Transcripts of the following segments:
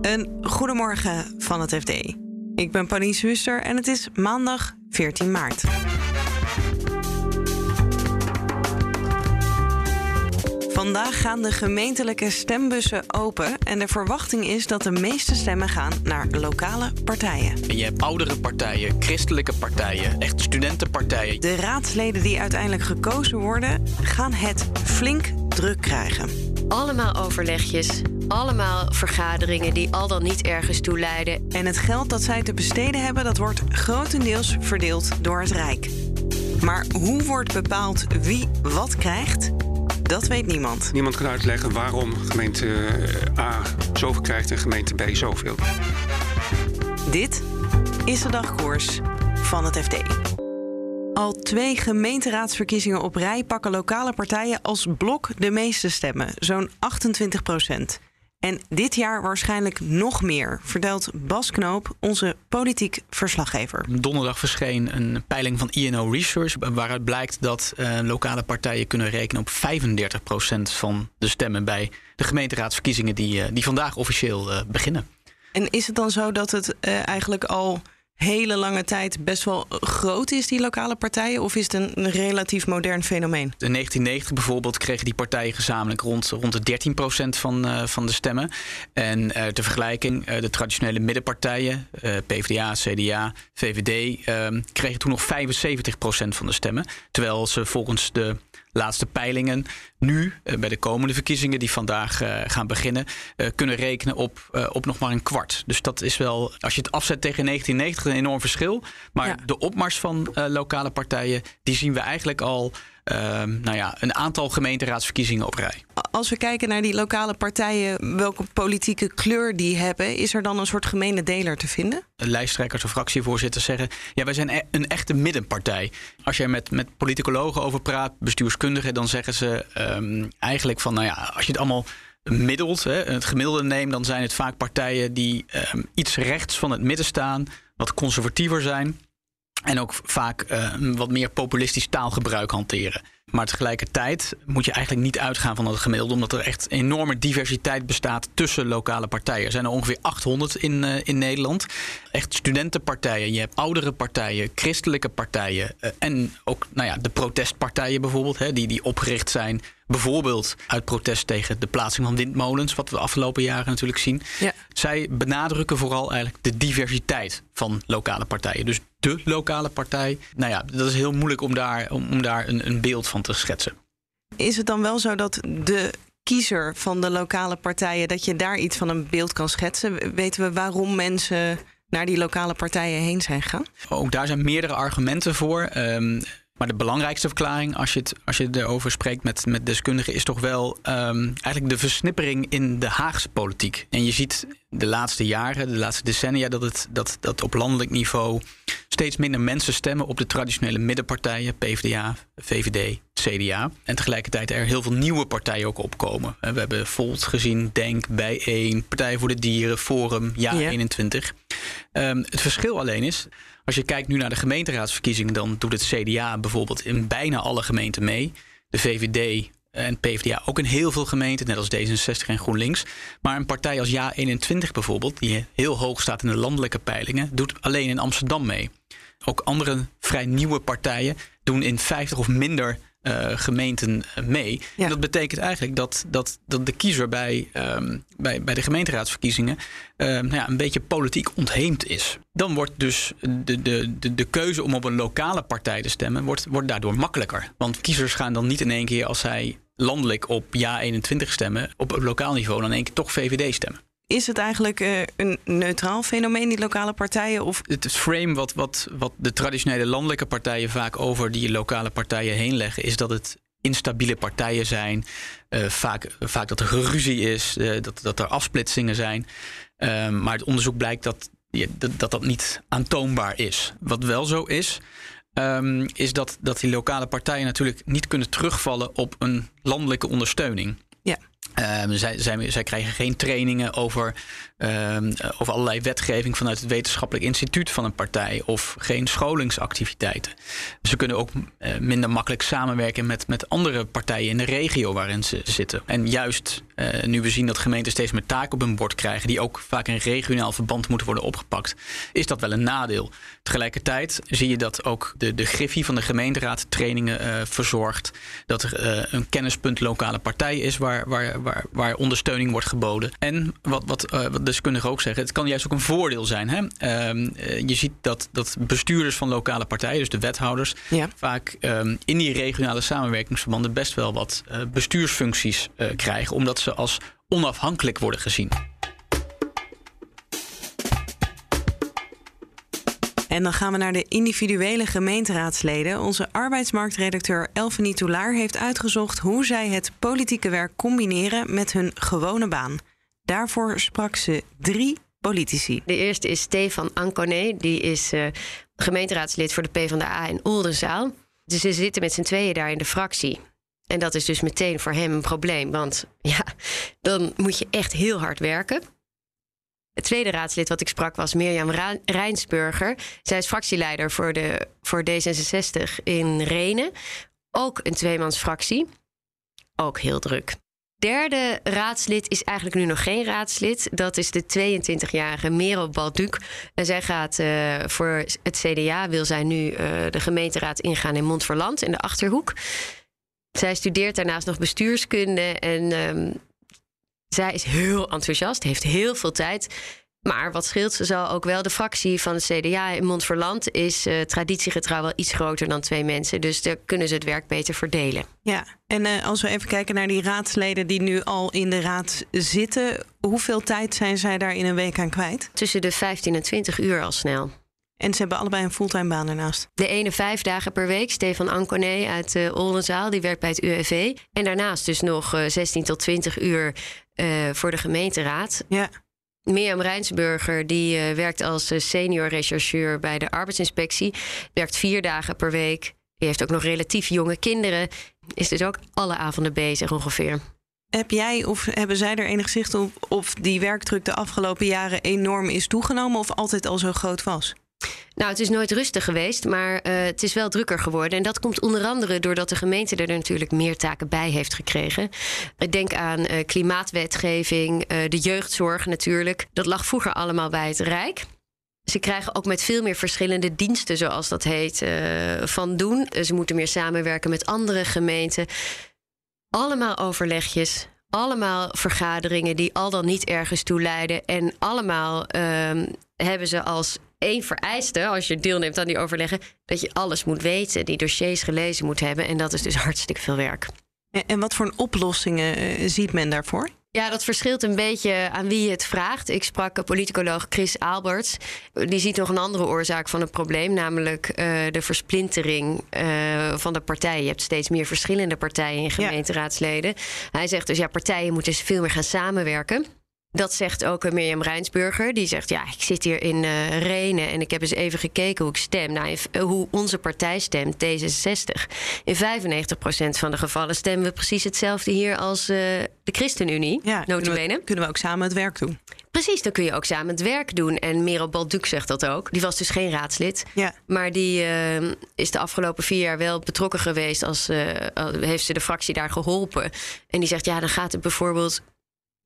Een goedemorgen van het FD. Ik ben Pauline Huster en het is maandag 14 maart. Vandaag gaan de gemeentelijke stembussen open. En de verwachting is dat de meeste stemmen gaan naar lokale partijen. En je hebt oudere partijen, christelijke partijen, echt studentenpartijen. De raadsleden die uiteindelijk gekozen worden, gaan het flink druk krijgen. Allemaal overlegjes, allemaal vergaderingen die al dan niet ergens toe leiden. En het geld dat zij te besteden hebben, dat wordt grotendeels verdeeld door het Rijk. Maar hoe wordt bepaald wie wat krijgt? Dat weet niemand. Niemand kan uitleggen waarom gemeente A zoveel krijgt en gemeente B zoveel. Dit is de dagkoers van het FD. Al twee gemeenteraadsverkiezingen op rij pakken lokale partijen als blok de meeste stemmen, zo'n 28 procent. En dit jaar waarschijnlijk nog meer, vertelt Bas Knoop, onze politiek verslaggever. Donderdag verscheen een peiling van INO Research, waaruit blijkt dat uh, lokale partijen kunnen rekenen op 35% van de stemmen bij de gemeenteraadsverkiezingen die, uh, die vandaag officieel uh, beginnen. En is het dan zo dat het eigenlijk al hele lange tijd best wel groot is, die lokale partijen? Of is het een relatief modern fenomeen? In 1990 bijvoorbeeld kregen die partijen gezamenlijk rond, rond de 13% van, uh, van de stemmen. En uh, ter vergelijking, uh, de traditionele middenpartijen, PvdA, CDA, VVD, kregen toen nog 75% van de stemmen. Terwijl ze volgens de laatste peilingen nu, uh, bij de komende verkiezingen die vandaag uh, gaan beginnen, uh, kunnen rekenen op, op nog maar een kwart. Dus dat is wel, als je het afzet tegen 1990, een enorm verschil. Maar ja. de opmars van lokale partijen, die zien we eigenlijk al nou ja, een aantal gemeenteraadsverkiezingen op rij. Als we kijken naar die lokale partijen, welke politieke kleur die hebben, is er dan een soort gemene deler te vinden? Lijsttrekkers of fractievoorzitters zeggen: ja, wij zijn een echte middenpartij. Als je met, met politicologen over praat, bestuurskundigen, dan zeggen ze um, eigenlijk van: nou ja, als je het allemaal middelt, hè, het gemiddelde neemt, dan zijn het vaak partijen die um, iets rechts van het midden staan, wat conservatiever zijn. En ook vaak uh, wat meer populistisch taalgebruik hanteren. Maar tegelijkertijd moet je eigenlijk niet uitgaan van dat gemiddelde, omdat er echt enorme diversiteit bestaat tussen lokale partijen. Er zijn er ongeveer 800 in, uh, in Nederland. Echt studentenpartijen, je hebt oudere partijen, christelijke partijen uh, en ook nou ja, de protestpartijen bijvoorbeeld, hè, die, die opgericht zijn bijvoorbeeld uit protest tegen de plaatsing van windmolens, wat we de afgelopen jaren natuurlijk zien. Ja. Zij benadrukken vooral eigenlijk de diversiteit van lokale partijen. Dus de lokale partij, nou ja, dat is heel moeilijk om daar, om, daar een, een beeld van te schetsen. Is het dan wel zo dat de kiezer van de lokale partijen, dat je daar iets van een beeld kan schetsen? Weten we waarom mensen naar die lokale partijen heen zijn gegaan? Ook daar zijn meerdere argumenten voor. Um, maar de belangrijkste verklaring, als je, het, als je erover spreekt met, met deskundigen, is toch wel um, eigenlijk de versnippering in de Haagse politiek. En je ziet de laatste jaren, de laatste decennia, dat, het, dat, dat op landelijk niveau steeds minder mensen stemmen op de traditionele middenpartijen, PvdA, VVD, CDA. En tegelijkertijd er heel veel nieuwe partijen ook opkomen. We hebben Volt gezien, Denk, Bijeen, Partij voor de Dieren, Forum, Ja, ja. 21. Um, het verschil alleen is, als je kijkt nu naar de gemeenteraadsverkiezingen, dan doet het CDA bijvoorbeeld in bijna alle gemeenten mee. De VVD en PvdA ook in heel veel gemeenten, net als D66 en GroenLinks. Maar een partij als Ja21 bijvoorbeeld, die heel hoog staat in de landelijke peilingen, doet alleen in Amsterdam mee. Ook andere vrij nieuwe partijen doen in 50 of minder uh, gemeenten mee. Ja. En dat betekent eigenlijk dat, dat, dat de kiezer bij, um, bij, bij de gemeenteraadsverkiezingen uh, nou ja, een beetje politiek ontheemd is. Dan wordt dus de, de, de, de keuze om op een lokale partij te stemmen, wordt, wordt daardoor makkelijker. Want kiezers gaan dan niet in één keer als zij landelijk op ja 21 stemmen, op lokaal niveau dan in één keer toch VVD stemmen. Is het eigenlijk uh, een neutraal fenomeen, die lokale partijen? Of? Het frame wat, wat, wat de traditionele landelijke partijen vaak over die lokale partijen heen leggen, is dat het instabiele partijen zijn. Uh, vaak, vaak dat er geruzie is, uh, dat, dat er afsplitsingen zijn. Uh, maar het onderzoek blijkt dat, dat, dat dat niet aantoonbaar is. Wat wel zo is, um, is dat, dat die lokale partijen natuurlijk niet kunnen terugvallen op een landelijke ondersteuning. Um, zij, krijgen geen trainingen over, um, over allerlei wetgeving vanuit het wetenschappelijk instituut van een partij of geen scholingsactiviteiten. Ze kunnen ook uh, minder makkelijk samenwerken met, met andere partijen in de regio waarin ze zitten. En juist uh, nu we zien dat gemeenten steeds meer taken op hun bord krijgen, die ook vaak in regionaal verband moeten worden opgepakt, is dat wel een nadeel. Tegelijkertijd zie je dat ook de, de Griffie van de gemeenteraad trainingen verzorgt. Dat er een kennispunt lokale partij is waar, waar waar, waar ondersteuning wordt geboden. En wat, wat, uh, wat deskundigen ook zeggen, het kan juist ook een voordeel zijn. Hè? Uh, je ziet dat, dat bestuurders van lokale partijen, dus de wethouders, ja. vaak um, in die regionale samenwerkingsverbanden best wel wat uh, bestuursfuncties krijgen, omdat ze als onafhankelijk worden gezien. En dan gaan we naar de individuele gemeenteraadsleden. Onze arbeidsmarktredacteur Elfanie Toulaar heeft uitgezocht hoe zij het politieke werk combineren met hun gewone baan. Daarvoor sprak ze drie politici. De eerste is Stefan Anconé, die is uh, gemeenteraadslid voor de PvdA in Oldenzaal. Dus ze zitten met z'n tweeën daar in de fractie. En dat is dus meteen voor hem een probleem, want ja, dan moet je echt heel hard werken. Het tweede raadslid wat ik sprak was Mirjam Rijnsburger. Zij is fractieleider voor, de, voor D66 in Renen. Ook een tweemansfractie. Ook heel druk. Derde raadslid is eigenlijk nu nog geen raadslid. Dat is de 22-jarige Merel Balduc. En zij gaat uh, voor het CDA, wil zij nu uh, de gemeenteraad ingaan in Montferland, in de Achterhoek. Zij studeert daarnaast nog bestuurskunde en um, zij is heel enthousiast, heeft heel veel tijd. Maar wat scheelt, ze zal ook wel de fractie van het CDA in Montferland is uh, traditiegetrouw wel iets groter dan twee mensen. Dus daar kunnen ze het werk beter verdelen. Ja, en uh, als we even kijken naar die raadsleden die nu al in de raad zitten, hoeveel tijd zijn zij daar in een week aan kwijt? Tussen de 15 en 20 uur al snel. En ze hebben allebei een fulltime baan daarnaast. De ene vijf dagen per week. Stefan Anconé uit uh, Oldenzaal, die werkt bij het UWV. En daarnaast dus nog uh, 16 tot 20 uur voor de gemeenteraad. Ja. Mirjam Rijnsburger die uh, werkt als senior rechercheur bij de arbeidsinspectie. Werkt vier dagen per week. Die heeft ook nog relatief jonge kinderen. Is dus ook alle avonden bezig ongeveer. Heb jij of hebben zij er enig zicht op of die werkdruk de afgelopen jaren enorm is toegenomen of altijd al zo groot was? Nou, het is nooit rustig geweest, maar uh, het is wel drukker geworden. En dat komt onder andere doordat de gemeente er natuurlijk meer taken bij heeft gekregen. Denk aan uh, klimaatwetgeving, uh, de jeugdzorg natuurlijk. Dat lag vroeger allemaal bij het Rijk. Ze krijgen ook met veel meer verschillende diensten, zoals dat heet, van doen. Ze moeten meer samenwerken met andere gemeenten. Allemaal overlegjes, allemaal vergaderingen die al dan niet ergens toe leiden. En allemaal uh, hebben ze als één vereiste, als je deelneemt aan die overleggen, dat je alles moet weten, die dossiers gelezen moet hebben. En dat is dus hartstikke veel werk. En wat voor oplossingen uh, ziet men daarvoor? Ja, dat verschilt een beetje aan wie je het vraagt. Ik sprak politicoloog Chris Alberts. Die ziet nog een andere oorzaak van het probleem, namelijk uh, de versplintering uh, van de partijen. Je hebt steeds meer verschillende partijen in gemeenteraadsleden. Ja. Hij zegt dus ja, partijen moeten veel meer gaan samenwerken. Dat zegt ook Mirjam Rijnsburger. Die zegt: Ja, ik zit hier in uh, Renen en ik heb eens even gekeken hoe ik stem. Nou, hoe onze partij stemt, D66. In 95% van de gevallen stemmen we precies hetzelfde hier als uh, de ChristenUnie. Ja, kunnen we, kunnen we ook samen het werk doen? Precies, dan kun je ook samen het werk doen. En Merel Balduc zegt dat ook. Die was dus geen raadslid. Ja. Maar die uh, is de afgelopen vier jaar wel betrokken geweest. Als, heeft ze de fractie daar geholpen. En die zegt: Ja, dan gaat het bijvoorbeeld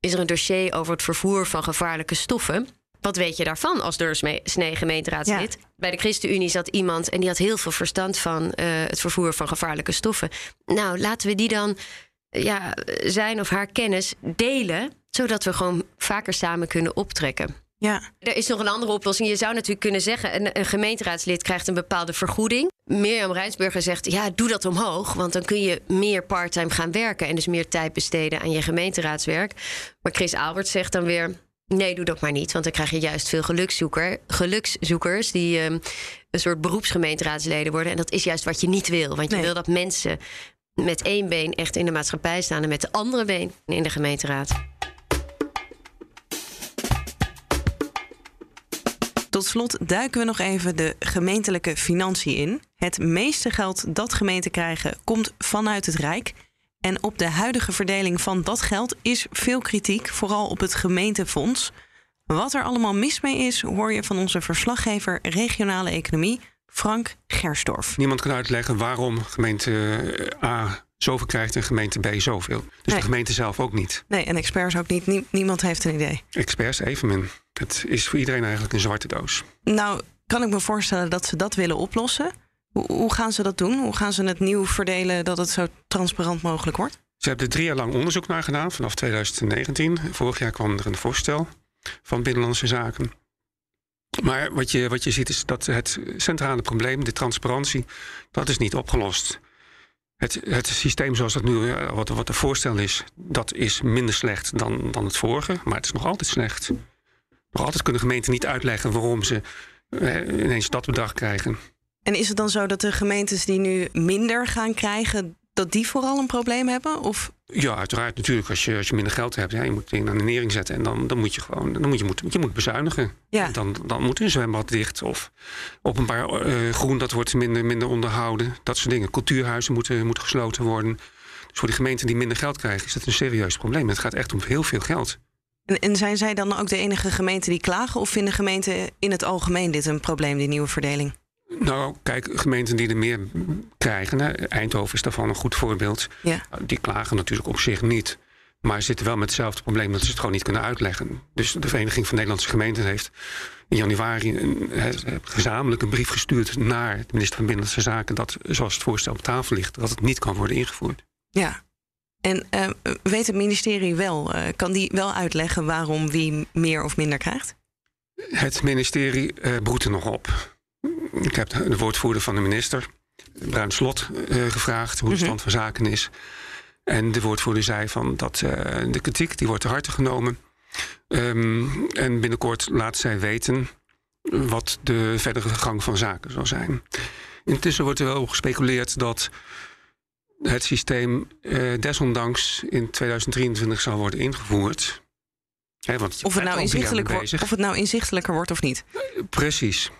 is er een dossier over het vervoer van gevaarlijke stoffen. Wat weet je daarvan als doorsnee gemeenteraadslid? Ja. Bij de ChristenUnie zat iemand en die had heel veel verstand van uh, het vervoer van gevaarlijke stoffen. Nou, laten we die dan ja, zijn of haar kennis delen, zodat we gewoon vaker samen kunnen optrekken. Ja. Er is nog een andere oplossing. Je zou natuurlijk kunnen zeggen: een, een gemeenteraadslid krijgt een bepaalde vergoeding. Mirjam Rijnsburger zegt: ja, doe dat omhoog. Want dan kun je meer parttime gaan werken. En dus meer tijd besteden aan je gemeenteraadswerk. Maar Chris Albert zegt dan weer. Nee, doe dat maar niet. Want dan krijg je juist veel gelukszoeker, gelukszoekers die um, een soort beroepsgemeenteraadsleden worden. En dat is juist wat je niet wil. Want je nee. wil dat mensen met één been echt in de maatschappij staan en met de andere been in de gemeenteraad. Tot slot duiken we nog even de gemeentelijke financiën in. Het meeste geld dat gemeenten krijgen komt vanuit het Rijk. En op de huidige verdeling van dat geld is veel kritiek, vooral op het gemeentefonds. Wat er allemaal mis mee is, hoor je van onze verslaggever regionale economie, Frank Gersdorf. Niemand kan uitleggen waarom gemeente A zoveel krijgt en gemeente B zoveel. Dus Nee. de gemeente zelf ook niet. Nee, en experts ook niet. Nie- niemand heeft een idee. Experts evenmin. Het is voor iedereen eigenlijk een zwarte doos. Nou, kan ik me voorstellen dat ze dat willen oplossen. Hoe, hoe gaan ze dat doen? Hoe gaan ze het nieuw verdelen dat het zo transparant mogelijk wordt? Ze hebben er drie jaar lang onderzoek naar gedaan, vanaf 2019. Vorig jaar kwam er een voorstel van Binnenlandse Zaken. Maar wat je, wat je ziet is dat het centrale probleem, de transparantie, dat is niet opgelost. Het, het systeem zoals dat nu, wat, wat de voorstel is, dat is minder slecht dan, dan het vorige. Maar het is nog altijd slecht. Nog altijd kunnen gemeenten niet uitleggen waarom ze eh, ineens dat bedrag krijgen. En is het dan zo dat de gemeentes die nu minder gaan krijgen, dat die vooral een probleem hebben? Of Ja, uiteraard natuurlijk. Als je, als je minder geld hebt, ja, je moet dingen aan de nering zetten. En dan, dan moet je gewoon dan moet je, moet, je moet bezuinigen. ja, Dan, dan moet een zwembad dicht. Of openbaar eh, groen, dat wordt minder, minder onderhouden. Dat soort dingen. Cultuurhuizen moeten, moeten gesloten worden. Dus voor die gemeenten die minder geld krijgen, is dat een serieus probleem. Het gaat echt om heel veel geld. En, en zijn zij dan ook de enige gemeenten die klagen? Of vinden gemeenten in het algemeen dit een probleem, die nieuwe verdeling? Nou, kijk, gemeenten die er meer krijgen, hè, Eindhoven is daarvan een goed voorbeeld. Ja. Die klagen natuurlijk op zich niet. Maar zitten wel met hetzelfde probleem dat ze het gewoon niet kunnen uitleggen. Dus de Vereniging van Nederlandse Gemeenten heeft in januari een, gezamenlijk een brief gestuurd naar de minister van Binnenlandse Zaken. dat zoals het voorstel op tafel ligt, dat het niet kan worden ingevoerd. Ja. En eh, weet het ministerie wel, eh, kan die wel uitleggen waarom wie meer of minder krijgt? Het ministerie eh broedt er nog op. Ik heb de woordvoerder van de minister, Bruin Slot, eh, gevraagd hoe de Mhm. stand van zaken is. En de woordvoerder zei van dat eh, de kritiek die wordt te harte genomen. Ehm, en binnenkort laat zij weten wat de verdere gang van zaken zal zijn. Intussen wordt er wel gespeculeerd dat het systeem eh, desondanks in 2023 zal worden ingevoerd. Want Of het, nou inzichtelijk wordt, of het nou inzichtelijker wordt of niet? Precies.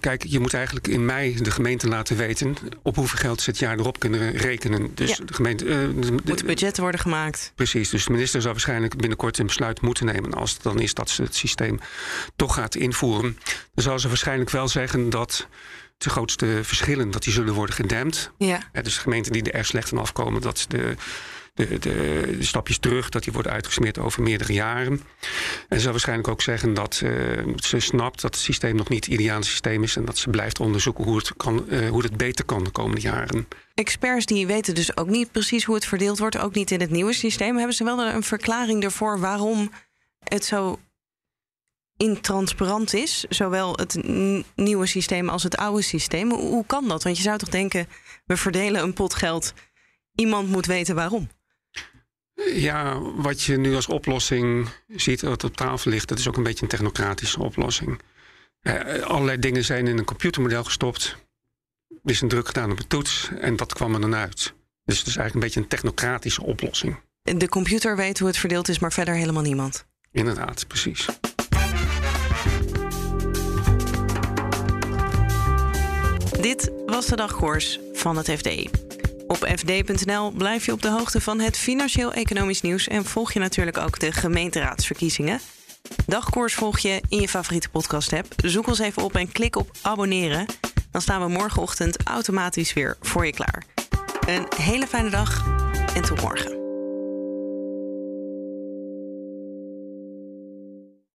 Kijk, je moet eigenlijk in mei de gemeente laten weten op hoeveel geld ze het jaar erop kunnen rekenen. Dus Ja. de gemeente. eh, de- Moeten budgetten worden gemaakt? precies. Dus de minister zal waarschijnlijk binnenkort een besluit moeten nemen. Als het dan is dat ze het systeem toch gaat invoeren. Dan zal ze waarschijnlijk wel zeggen dat de grootste verschillen dat die zullen worden gedempt. Ja. Dus gemeenten die er slecht van afkomen, dat de, de, de, stapjes terug, dat die worden uitgesmeerd over meerdere jaren. En zal waarschijnlijk ook zeggen dat eh, ze snapt dat het systeem nog niet het ideale systeem is en dat ze blijft onderzoeken hoe het, kan, eh, hoe het beter kan de komende jaren. Experts die weten dus ook niet precies hoe het verdeeld wordt, ook niet in het nieuwe systeem. Hebben ze wel een verklaring ervoor waarom het zo intransparant is? Zowel het nieuwe systeem als het oude systeem. Hoe kan dat? Want je zou toch denken, we verdelen een pot geld. Iemand moet weten waarom. Ja, wat je nu als oplossing ziet, wat op tafel ligt, dat is ook een beetje een technocratische oplossing. Eh, allerlei dingen zijn in een computermodel gestopt. Er is een druk gedaan op de toets en dat kwam er dan uit. Dus het is eigenlijk een beetje een technocratische oplossing. De computer weet hoe het verdeeld is, maar verder helemaal niemand. Inderdaad, precies. Dit was de dagkoers van het FD. Op fd.nl blijf je op de hoogte van het financieel-economisch nieuws en volg je natuurlijk ook de gemeenteraadsverkiezingen. Dagkoers volg je in je favoriete podcast-app. Zoek ons even op en klik op abonneren. Dan staan we morgenochtend automatisch weer voor je klaar. Een hele fijne dag en tot morgen.